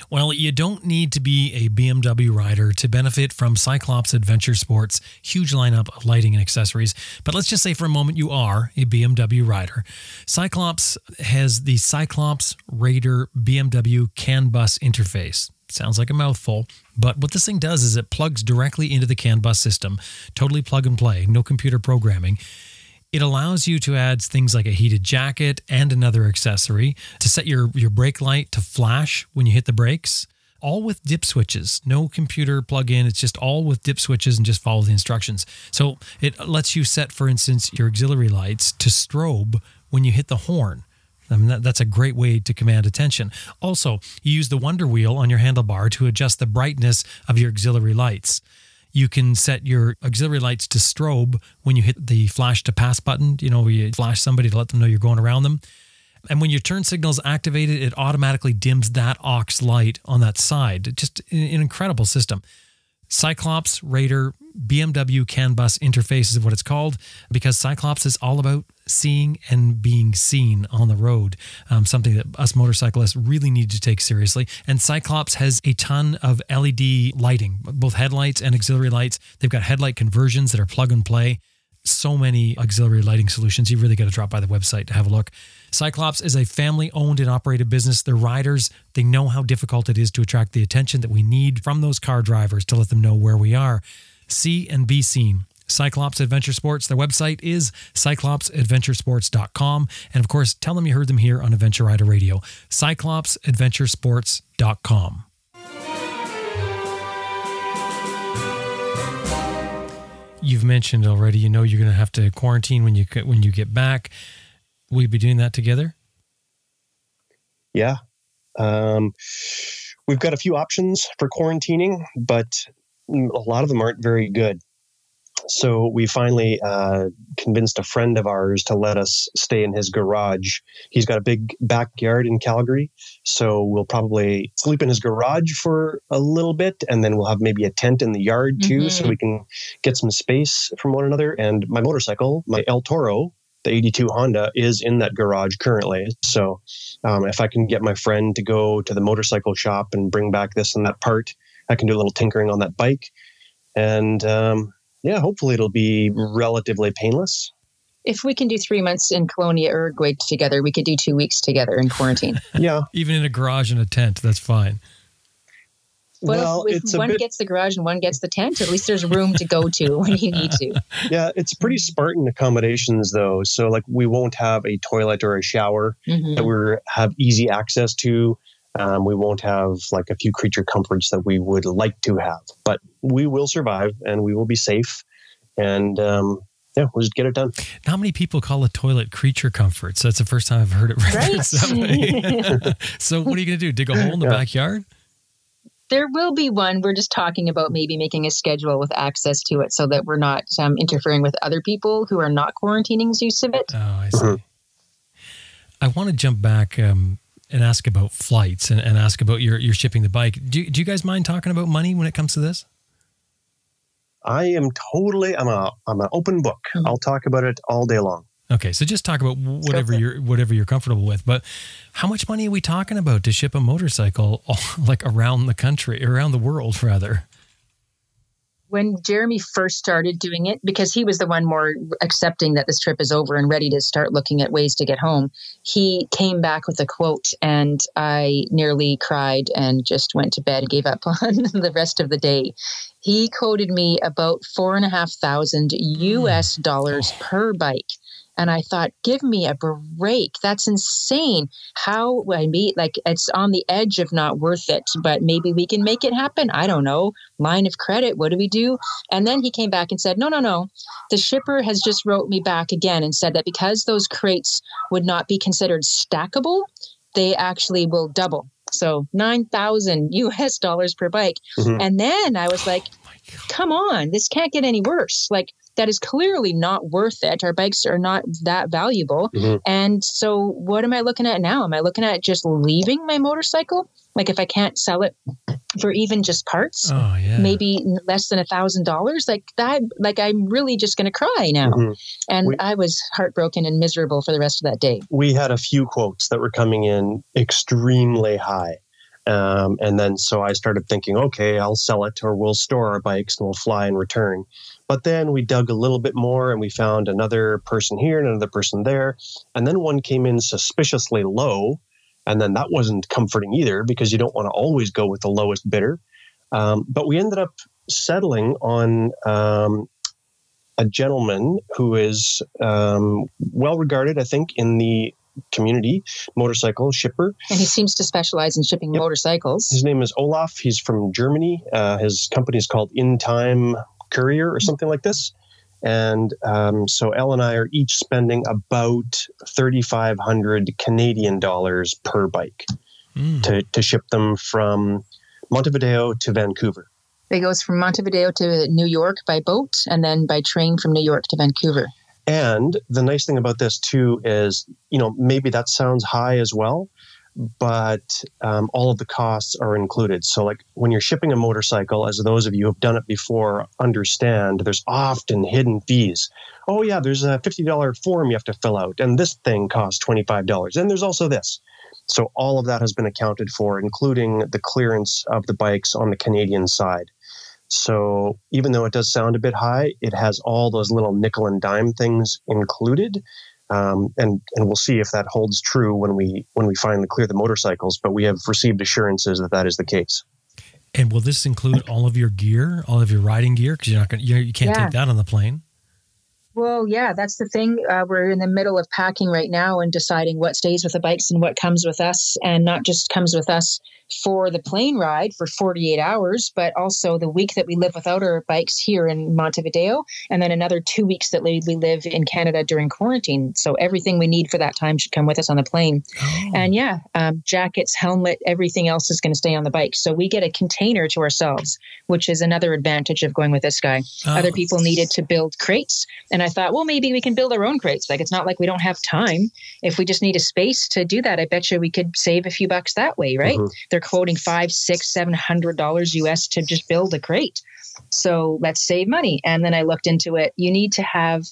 S1: Well, you don't need to be a BMW rider to benefit from Cyclops Adventure Sports' huge lineup of lighting and accessories. But let's just say for a moment you are a BMW rider. Cyclops has the Cyclops Raider BMW CAN bus interface. Sounds like a mouthful, but what this thing does is it plugs directly into the CAN bus system, totally plug and play, no computer programming. It allows you to add things like a heated jacket and another accessory to set your, your brake light to flash when you hit the brakes, all with dip switches. No computer plug in. It's just all with dip switches and just follow the instructions. So it lets you set, for instance, your auxiliary lights to strobe when you hit the horn. I mean, that, that's a great way to command attention. Also, you use the Wonder Wheel on your handlebar to adjust the brightness of your auxiliary lights. You can set your auxiliary lights to strobe when you hit the flash to pass button, you know, you flash somebody to let them know you're going around them. And when your turn signal is activated, it automatically dims that aux light on that side. Just an incredible system. Cyclops Raider BMW CAN bus interface is what it's called because Cyclops is all about seeing and being seen on the road, um, something that us motorcyclists really need to take seriously. And Cyclops has a ton of LED lighting, both headlights and auxiliary lights. They've got headlight conversions that are plug and play. So many auxiliary lighting solutions. You really got to drop by the website to have a look. Cyclops is a family owned and operated business. Their riders, they know how difficult it is to attract the attention that we need from those car drivers to let them know where we are. See and be seen. Cyclops Adventure Sports. Their website is cyclopsadventuresports.com. And of course, tell them you heard them here on Adventure Rider Radio. cyclopsadventuresports.com. You've mentioned already, you know you're going to have to quarantine when you when you get back. Will you be doing that together?
S5: Yeah. Um, we've got a few options for quarantining, but a lot of them aren't very good. So we finally uh, convinced a friend of ours to let us stay in his garage. He's got a big backyard in Calgary, so we'll probably sleep in his garage for a little bit, and then we'll have maybe a tent in the yard too, mm-hmm. so we can get some space from one another. And my motorcycle, my El Toro, the 82 Honda, is in that garage currently. So um, if I can get my friend to go to the motorcycle shop and bring back this and that part, I can do a little tinkering on that bike. And um, yeah, hopefully it'll be relatively painless.
S6: If we can do three months in Colonia, Uruguay together, we could do two weeks together in quarantine. (laughs)
S5: yeah.
S1: Even in a garage and a tent, that's fine.
S6: Well, if, if one bit, gets the garage and one gets the tent, at least there's room to go to (laughs) when you need to.
S5: Yeah, it's pretty Spartan accommodations though. So like we won't have a toilet or a shower mm-hmm. that we have easy access to. Um, we won't have like a few creature comforts that we would like to have, but we will survive and we will be safe. And um, yeah, we'll just get it done.
S1: How many people call a toilet creature comforts? That's the first time I've heard it referenced right. (laughs) so, what are you going to do? Dig a hole in the yeah. backyard?
S6: There will be one. We're just talking about maybe making a schedule with access to it so that we're not um, interfering with other people who are not quarantining's use of it.
S1: Oh, I see. Mm-hmm. I want to jump back um, and ask about flights and, and ask about your, your shipping the bike. Do, do you guys mind talking about money when it comes to this?
S5: I am totally I'm a I'm an open book. Mm-hmm. I'll talk about it all day long.
S1: Okay, so just talk about whatever you're whatever you're comfortable with. But how much money are we talking about to ship a motorcycle (laughs) all, like around the country, around the world rather?
S6: when Jeremy first started doing it, because he was the one more accepting that this trip is over and ready to start looking at ways to get home, he came back with a quote, and I nearly cried and just went to bed and gave up (laughs) on the rest of the day. He quoted me about four and a half thousand hmm. US dollars oh. per bike. And I thought, give me a break. That's insane. How I mean, like it's on the edge of not worth it, but maybe we can make it happen. I don't know. Line of credit. What do we do? And then he came back and said, no, no, no. The shipper has just wrote me back again and said that because those crates would not be considered stackable, they actually will double. So 9,000 US (laughs) dollars per bike. Mm-hmm. And then I was like, come on, this can't get any worse. Like that is clearly not worth it. Our bikes are not that valuable. Mm-hmm. And so, what am I looking at now? Am I looking at just leaving my motorcycle? Like, if I can't sell it for even just parts, oh, yeah. maybe less than a thousand dollars, like that, like I'm really just going to cry now. Mm-hmm. And we, I was heartbroken and miserable for the rest of that day.
S5: We had a few quotes that were coming in extremely high. Um, and then so I started thinking, okay, I'll sell it or we'll store our bikes and we'll fly and return. But then we dug a little bit more and we found another person here and another person there. And then one came in suspiciously low. And then that wasn't comforting either because you don't want to always go with the lowest bidder. Um, but we ended up settling on um, a gentleman who is um, well regarded, I think, in the community motorcycle shipper.
S6: And he seems to specialize in shipping yep. motorcycles.
S5: His name is Olaf. He's from Germany. Uh, his company is called In Time Courier or something like this. And um, so Elle and I are each spending about 3,500 Canadian dollars per bike mm. to, to ship them from Montevideo to Vancouver.
S6: It goes from Montevideo to New York by boat and then by train from New York to Vancouver.
S5: And the nice thing about this too is, you know, maybe that sounds high as well. But um, all of the costs are included. So, like when you're shipping a motorcycle, as those of you who have done it before understand, there's often hidden fees. Oh, yeah, there's a $50 form you have to fill out, and this thing costs $25. And there's also this. So, all of that has been accounted for, including the clearance of the bikes on the Canadian side. So, even though it does sound a bit high, it has all those little nickel and dime things included um, and and we'll see if that holds true when we when we finally clear the motorcycles. But we have received assurances that that is the case.
S1: And will this include all of your gear, all of your riding gear? Because you're not going, you can't yeah. take that on the plane.
S6: Well, yeah, that's the thing. Uh, we're in the middle of packing right now and deciding what stays with the bikes and what comes with us, and not just comes with us for the plane ride for 48 hours, but also the week that we live without our bikes here in Montevideo, and then another two weeks that we live in Canada during quarantine. So everything we need for that time should come with us on the plane. Oh. And yeah, um, jackets, helmet, everything else is going to stay on the bike. So we get a container to ourselves, which is another advantage of going with this guy. Oh. Other people needed to build crates, and I thought, well, maybe we can build our own crates. Like it's not like we don't have time. If we just need a space to do that, I bet you we could save a few bucks that way, right? Mm-hmm. They're quoting five, six, seven hundred dollars US to just build a crate. So let's save money. And then I looked into it. You need to have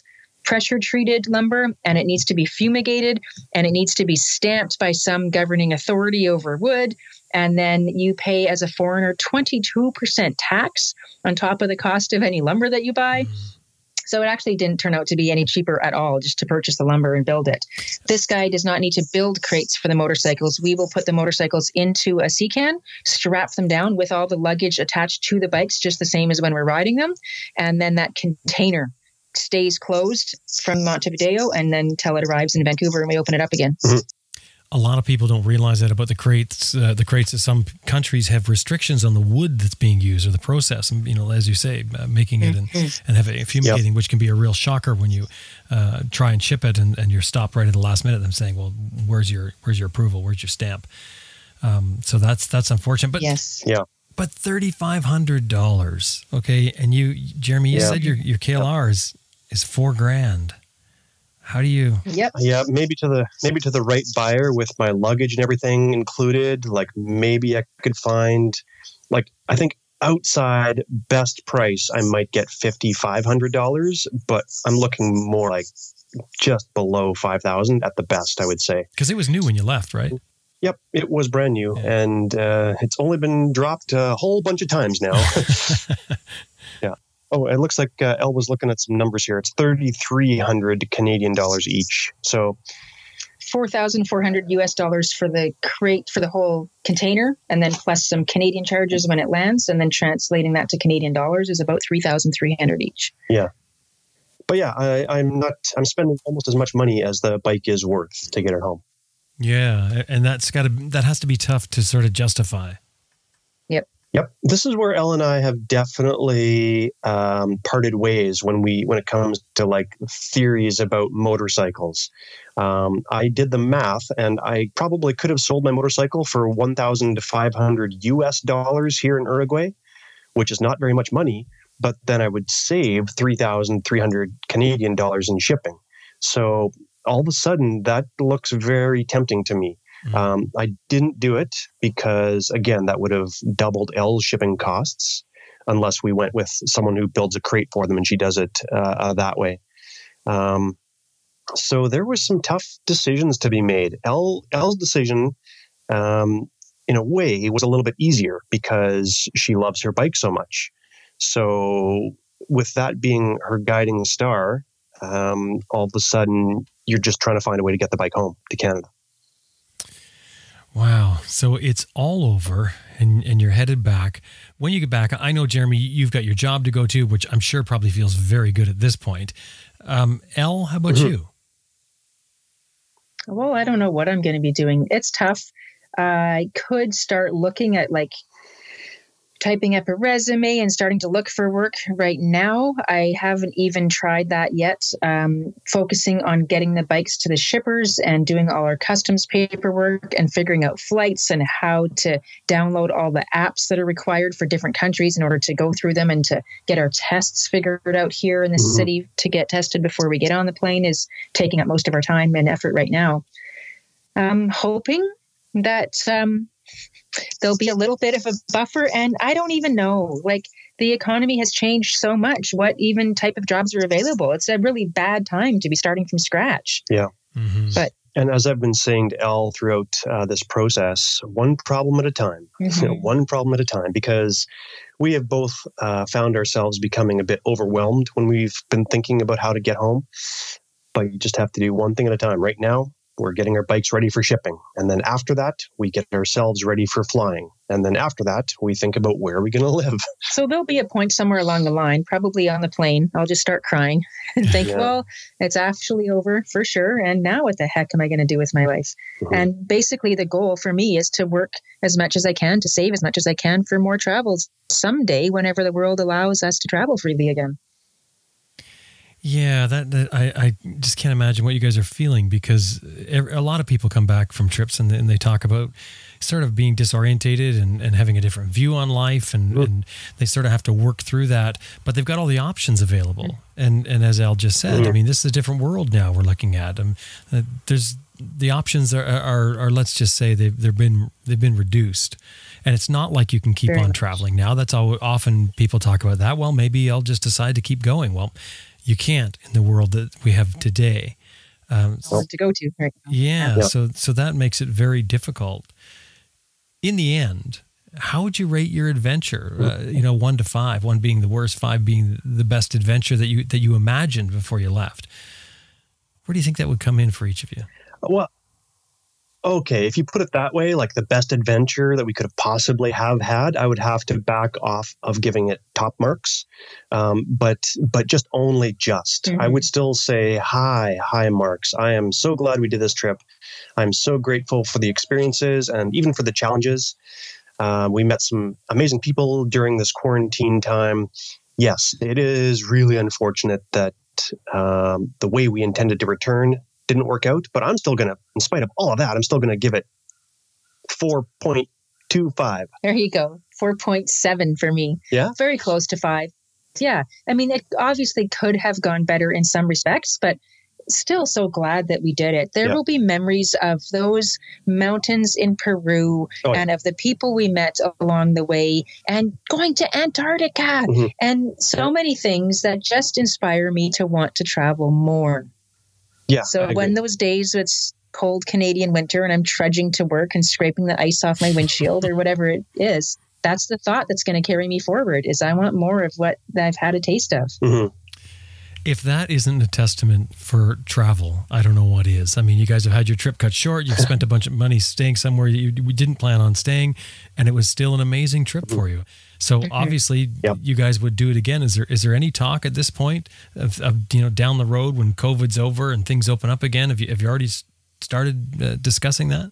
S6: pressure treated lumber and it needs to be fumigated and it needs to be stamped by some governing authority over wood. And then you pay as a foreigner 22% tax on top of the cost of any lumber that you buy. So it actually didn't turn out to be any cheaper at all just to purchase the lumber and build it. This guy does not need to build crates for the motorcycles. We will put the motorcycles into a sea can, strap them down with all the luggage attached to the bikes, just the same as when we're riding them. And then that container stays closed from Montevideo and then until it arrives in Vancouver and we open it up again. Mm-hmm
S1: a lot of people don't realize that about the crates. Uh, the crates that some countries have restrictions on the wood that's being used or the process, and you know, as you say, uh, making it and, mm-hmm. and having fumigating, yep. which can be a real shocker when you uh, try and ship it and, and you're stopped right at the last minute. Them saying, "Well, where's your where's your approval? Where's your stamp?" Um, so that's that's unfortunate. But
S6: yes,
S5: yeah.
S1: But thirty five hundred dollars, okay. And you, Jeremy, you yeah. said your your KLR is is four grand. How do you?
S6: Yep.
S5: Yeah, maybe to the maybe to the right buyer with my luggage and everything included. Like maybe I could find, like I think outside best price I might get fifty five hundred dollars, but I'm looking more like just below five thousand at the best. I would say
S1: because it was new when you left, right?
S5: Yep, it was brand new, yeah. and uh, it's only been dropped a whole bunch of times now. (laughs) (laughs) Oh, it looks like uh, Elle was looking at some numbers here. It's 3,300 Canadian dollars each. So
S6: 4,400 US dollars for the crate for the whole container, and then plus some Canadian charges when it lands, and then translating that to Canadian dollars is about 3,300 each.
S5: Yeah. But yeah, I, I'm not, I'm spending almost as much money as the bike is worth to get it home.
S1: Yeah. And that's got to, that has to be tough to sort of justify.
S5: Yep, this is where Elle and I have definitely um, parted ways when we when it comes to like theories about motorcycles. Um, I did the math, and I probably could have sold my motorcycle for one thousand five hundred U.S. dollars here in Uruguay, which is not very much money. But then I would save three thousand three hundred Canadian dollars in shipping. So all of a sudden, that looks very tempting to me. Mm-hmm. Um, I didn't do it because, again, that would have doubled Elle's shipping costs unless we went with someone who builds a crate for them and she does it uh, uh, that way. Um, so there were some tough decisions to be made. L Elle's decision, um, in a way, was a little bit easier because she loves her bike so much. So with that being her guiding star, um, all of a sudden you're just trying to find a way to get the bike home to Canada.
S1: Wow. So it's all over and, and you're headed back. When you get back, I know, Jeremy, you've got your job to go to, which I'm sure probably feels very good at this point. Um, Elle, how about mm-hmm. you?
S6: Well, I don't know what I'm going to be doing. It's tough. I could start looking at like typing up a resume and starting to look for work right now. I haven't even tried that yet. Um, focusing on getting the bikes to the shippers and doing all our customs paperwork and figuring out flights and how to download all the apps that are required for different countries in order to go through them and to get our tests figured out here in the mm-hmm. city to get tested before we get on the plane is taking up most of our time and effort right now. I'm hoping that um, there'll be a little bit of a buffer. And I don't even know, like, the economy has changed so much. What even type of jobs are available? It's a really bad time to be starting from scratch.
S5: Yeah.
S1: Mhm.
S6: But-
S5: And as I've been saying to Elle throughout uh, this process, one problem at a time, you (laughs) know, one problem at a time, because we have both uh, found ourselves becoming a bit overwhelmed when we've been thinking about how to get home. But you just have to do one thing at a time. Right now, we're getting our bikes ready for shipping. And then after that, we get ourselves ready for flying. And then after that, we think about where are we going to live. (laughs)
S6: So there'll be a point somewhere along the line, probably on the plane. I'll just start crying and think,
S5: Yeah.
S6: well, it's actually over for sure. And now what the heck am I going to do with my life?
S5: Mhm.
S6: And basically, the goal for me is to work as much as I can to save as much as I can for more travels someday whenever the world allows us to travel freely again.
S1: Yeah, that, that I, I just can't imagine what you guys are feeling because a lot of people come back from trips and, and they talk about sort of being disorientated and, and having a different view on life and,
S5: Mhm.
S1: and they sort of have to work through that, but they've got all the options available. And and as Elle just said, I
S5: Mhm.
S1: mean, this is a different world now we're looking at. Um, uh, there's the options are, are, are let's just say they've they've been they've been reduced, and it's not like you can keep
S6: Very
S1: on
S6: much.
S1: traveling now. That's all often people talk about that. Well, maybe I'll just decide to keep going. Well, you can't in the world that we have today. Um,
S6: to go to right
S1: yeah,
S5: Yeah.
S1: so so that makes it very difficult. In the end, how would you rate your adventure? Uh, you know, one to five, one being the worst, five being the best adventure that you that you imagined before you left. Where do you think that would come in for each of you?
S5: Well, okay, if you put it that way, like the best adventure that we could have possibly have had, I would have to back off of giving it top marks, um, but but just only just. I
S6: Mhm.
S5: would still say high high marks. I am so glad we did this trip. I'm so grateful for the experiences and even for the challenges. Uh, we met some amazing people during this quarantine time. Yes, it is really unfortunate that um, the way we intended to return didn't work out, but I'm still going to, in spite of all of that, I'm still going to give it 4.25.
S6: There you go. 4.7 for me.
S5: Yeah.
S6: Very close to five. Yeah. I mean, it obviously could have gone better in some respects, but still so glad that we did it. There
S5: Yeah.
S6: will be memories of those mountains in Peru
S5: Oh, yeah.
S6: and of the people we met along the way and going to Antarctica
S5: Mhm.
S6: and so many things that just inspire me to want to travel more.
S5: Yeah.
S6: So when those days it's cold Canadian winter and I'm trudging to work and scraping the ice off my windshield or whatever it is, that's the thought that's going to carry me forward is I want more of what I've had a taste of.
S5: Mhm.
S1: If that isn't a testament for travel, I don't know what is. I mean, you guys have had your trip cut short. You've spent a bunch of money staying somewhere you didn't plan on staying, and it was still an amazing trip for you. So obviously,
S5: Yep.
S1: you guys would do it again. Is there is there any talk at this point of, of you know down the road when COVID's over and things open up again? Have you have you already started uh, discussing that?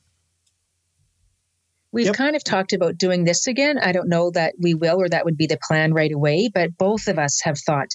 S6: We've
S5: Yep.
S6: kind of talked about doing this again. I don't know that we will or that would be the plan right away, but both of us have thought,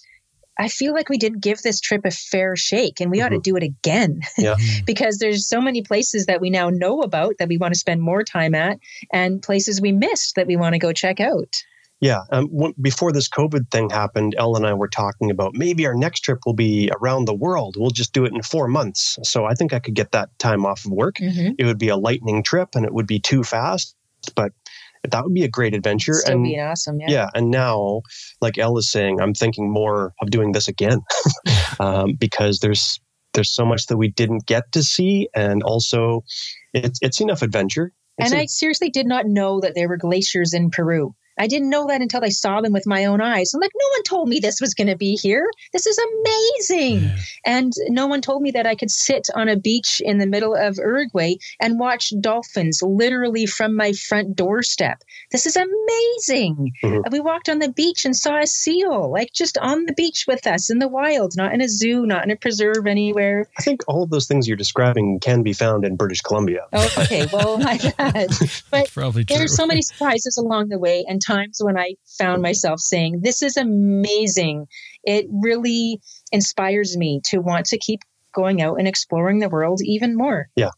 S6: I feel like we didn't give this trip a fair shake and we ought to
S5: Mhm.
S6: do it again
S5: Yeah. (laughs)
S6: because there's so many places that we now know about that we want to spend more time at and places we missed that we want to go check out.
S5: Yeah. Um, w- before this COVID thing happened, Elle and I were talking about maybe our next trip will be around the world. We'll just do it in four months. So I think I could get that time off of work.
S6: Mm-hmm.
S5: It would be a lightning trip and it would be too fast, but that would be a great adventure.
S6: Still
S5: and
S6: being awesome. Yeah.
S5: yeah. and now, like Elle is saying, I'm thinking more of doing this again (laughs) um, because there's there's so much that we didn't get to see, and also it's it's enough adventure. It's
S6: And
S5: a-
S6: I seriously did not know that there were glaciers in Peru. I didn't know that until I saw them with my own eyes. I'm like, no one told me this was going to be here. This is amazing.
S1: Yeah.
S6: And no one told me that I could sit on a beach in the middle of Uruguay and watch dolphins literally from my front doorstep. This is amazing.
S5: Mhm.
S6: And We walked on the beach and saw a seal, like just on the beach with us in the wild, not in a zoo, not in a preserve anywhere.
S5: I think all of those things you're describing can be found in British Columbia.
S6: Oh, okay. Well, my (laughs) God. But
S1: Probably true.
S6: there's so many surprises along the way and times when I found myself saying, This is amazing. It really inspires me to want to keep going out and exploring the world even more. Yeah.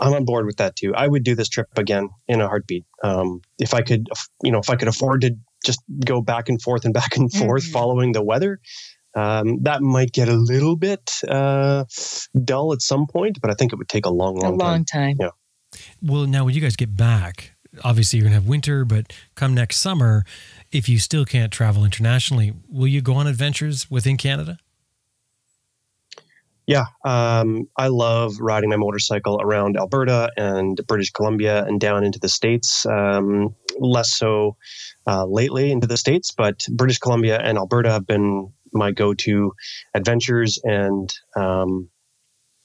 S5: I'm on board with that too. I would do this trip again in a heartbeat. Um, if I could, you know, if I could afford to just go back and forth and back and forth
S6: Mhm.
S5: following the weather, um, that might get a little bit uh, dull at some point. But I think it would take a long,
S6: A
S5: long,
S6: long
S5: time.
S6: time.
S5: Yeah.
S1: Well, now when you guys get back, obviously you're going to have winter, but come next summer, if you still can't travel internationally, will you go on adventures within Canada?
S5: Yeah, um, I love riding my motorcycle around Alberta and British Columbia and down into the States. Um, less so uh, lately into the States, but British Columbia and Alberta have been my go to adventures. And um,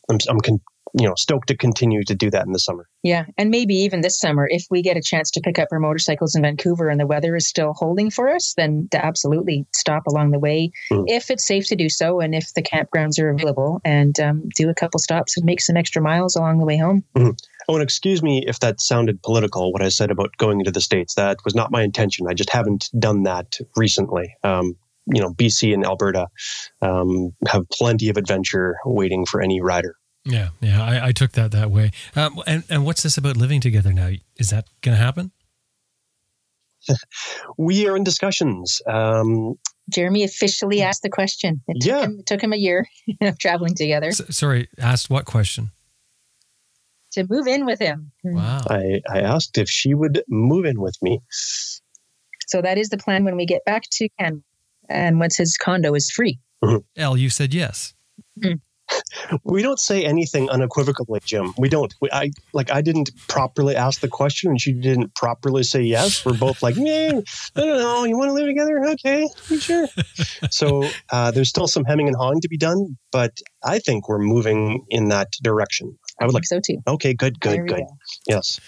S5: I'm, I'm con- you know stoked to continue to do that in the summer.
S6: Yeah, and maybe even this summer, if we get a chance to pick up our motorcycles in Vancouver and the weather is still holding for us, then to absolutely stop along the way mm. if it's safe to do so, and if the campgrounds are available, and um, do a couple stops and make some extra miles along the way home.
S5: Mm-hmm. Oh, and excuse me if that sounded political. What I said about going into the states that was not my intention. I just haven't done that recently. Um, you know, BC and Alberta um, have plenty of adventure waiting for any rider.
S1: Yeah, yeah, I, I took that that way. Um, and and what's this about living together now? Is that going to happen? (laughs)
S5: we are in discussions. Um,
S6: Jeremy officially asked the question. It took
S5: yeah,
S6: him, it took him a year (laughs) of traveling together. S-
S1: sorry, asked what question?
S6: To move in with him.
S1: Hmm. Wow.
S5: I, I asked if she would move in with me.
S6: So that is the plan when we get back to Ken, and once his condo is free.
S1: Mm-hmm. Elle, you said yes. Mm
S5: we don't say anything unequivocally, Jim. We don't. We, I like. I didn't properly ask the question, and she didn't properly say yes. We're both like, yeah, I don't know. You want to live together? Okay, sure. so uh, there's still some hemming and hawing to be done, but I think we're moving in that direction.
S6: I would like so too.
S5: Okay, good, good, good. Go. Yes.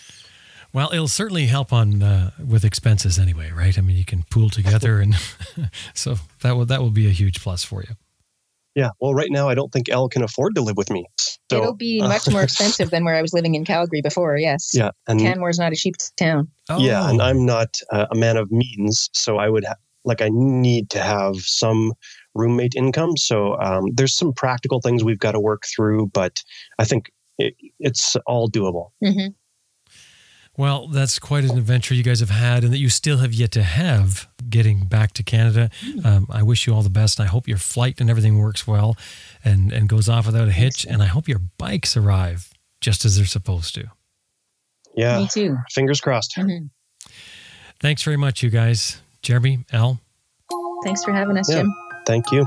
S1: Well, it'll certainly help on uh, with expenses anyway, right? I mean, you can pool together, and (laughs) so that will that will be a huge plus for you.
S5: Yeah. Well, right now, I don't think Elle can afford to live with me.
S6: So, It'll be much more (laughs) expensive than where I was living in Calgary before. Yes.
S5: Yeah.
S6: And Canmore's not a cheap town.
S5: Oh. Yeah. And I'm not uh, a man of means. So I would, ha- like, I need to have some roommate income. So um, there's some practical things we've got to work through, but I think it, it's all doable.
S6: Mm-hmm.
S1: Well, that's quite an adventure you guys have had and that you still have yet to have getting back to Canada. Um, I wish you all the best. I hope your flight and everything works well and, and goes off without a hitch. And I hope your bikes arrive just as they're supposed to.
S5: Yeah.
S6: Me too.
S5: Fingers crossed.
S6: Mm-hmm.
S1: Thanks very much, you guys. Jeremy, Elle.
S6: Thanks for having us, yeah. Jim.
S5: Thank you.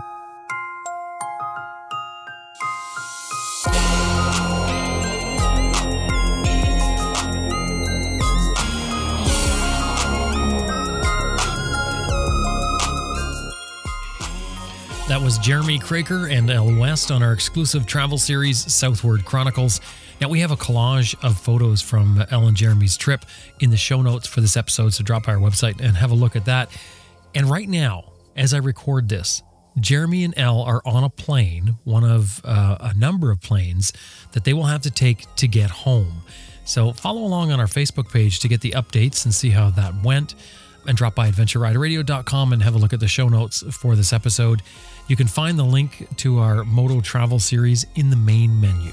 S1: Was Jeremy Kroeker and Elle West on our exclusive travel series, Southward Chronicles. Now, we have a collage of photos from Elle and Jeremy's trip in the show notes for this episode, so drop by our website and have a look at that. And right now, as I record this, Jeremy and Elle are on a plane, one of uh, a number of planes that they will have to take to get home. So follow along on our Facebook page to get the updates and see how that went. And drop by adventureriderradio.com and have a look at the show notes for this episode. You can find the link to our Moto Travel series in the main menu.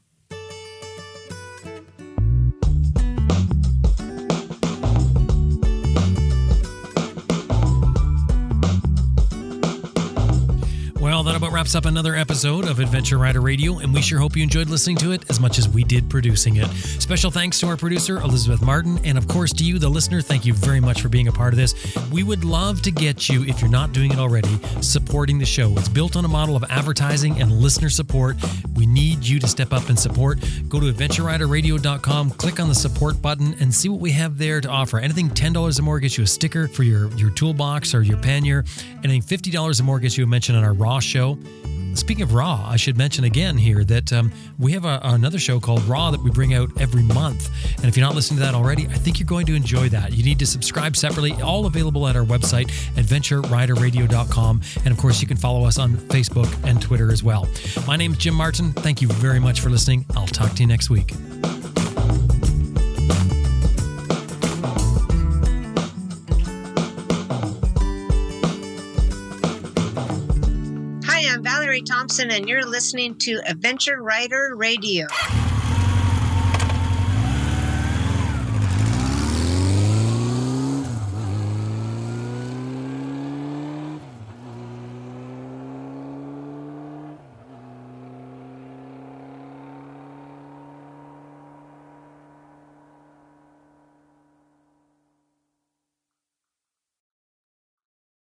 S1: Wraps up another episode of Adventure Rider Radio, and we sure hope you enjoyed listening to it as much as we did producing it. Special thanks to our producer, Elizabeth Martin, and of course to you, the listener. Thank you very much for being a part of this. We would love to get you, if you're not doing it already, supporting the show. It's built on a model of advertising and listener support. We need you to step up and support. Go to AdventureRiderRadio.com, click on the support button, and see what we have there to offer. Anything $10 or more gets you a sticker for your, your toolbox or your pannier. Anything $50 or more gets you a mention on our Raw show. Speaking of Raw, I should mention again here that um, we have a, another show called Raw that we bring out every month. And if you're not listening to that already, I think you're going to enjoy that. You need to subscribe separately, all available at our website, adventureriderradio.com. And of course, you can follow us on Facebook and Twitter as well. My name is Jim Martin. Thank you very much for listening. I'll talk to you next week.
S2: Thompson, and you're listening to Adventure Rider Radio.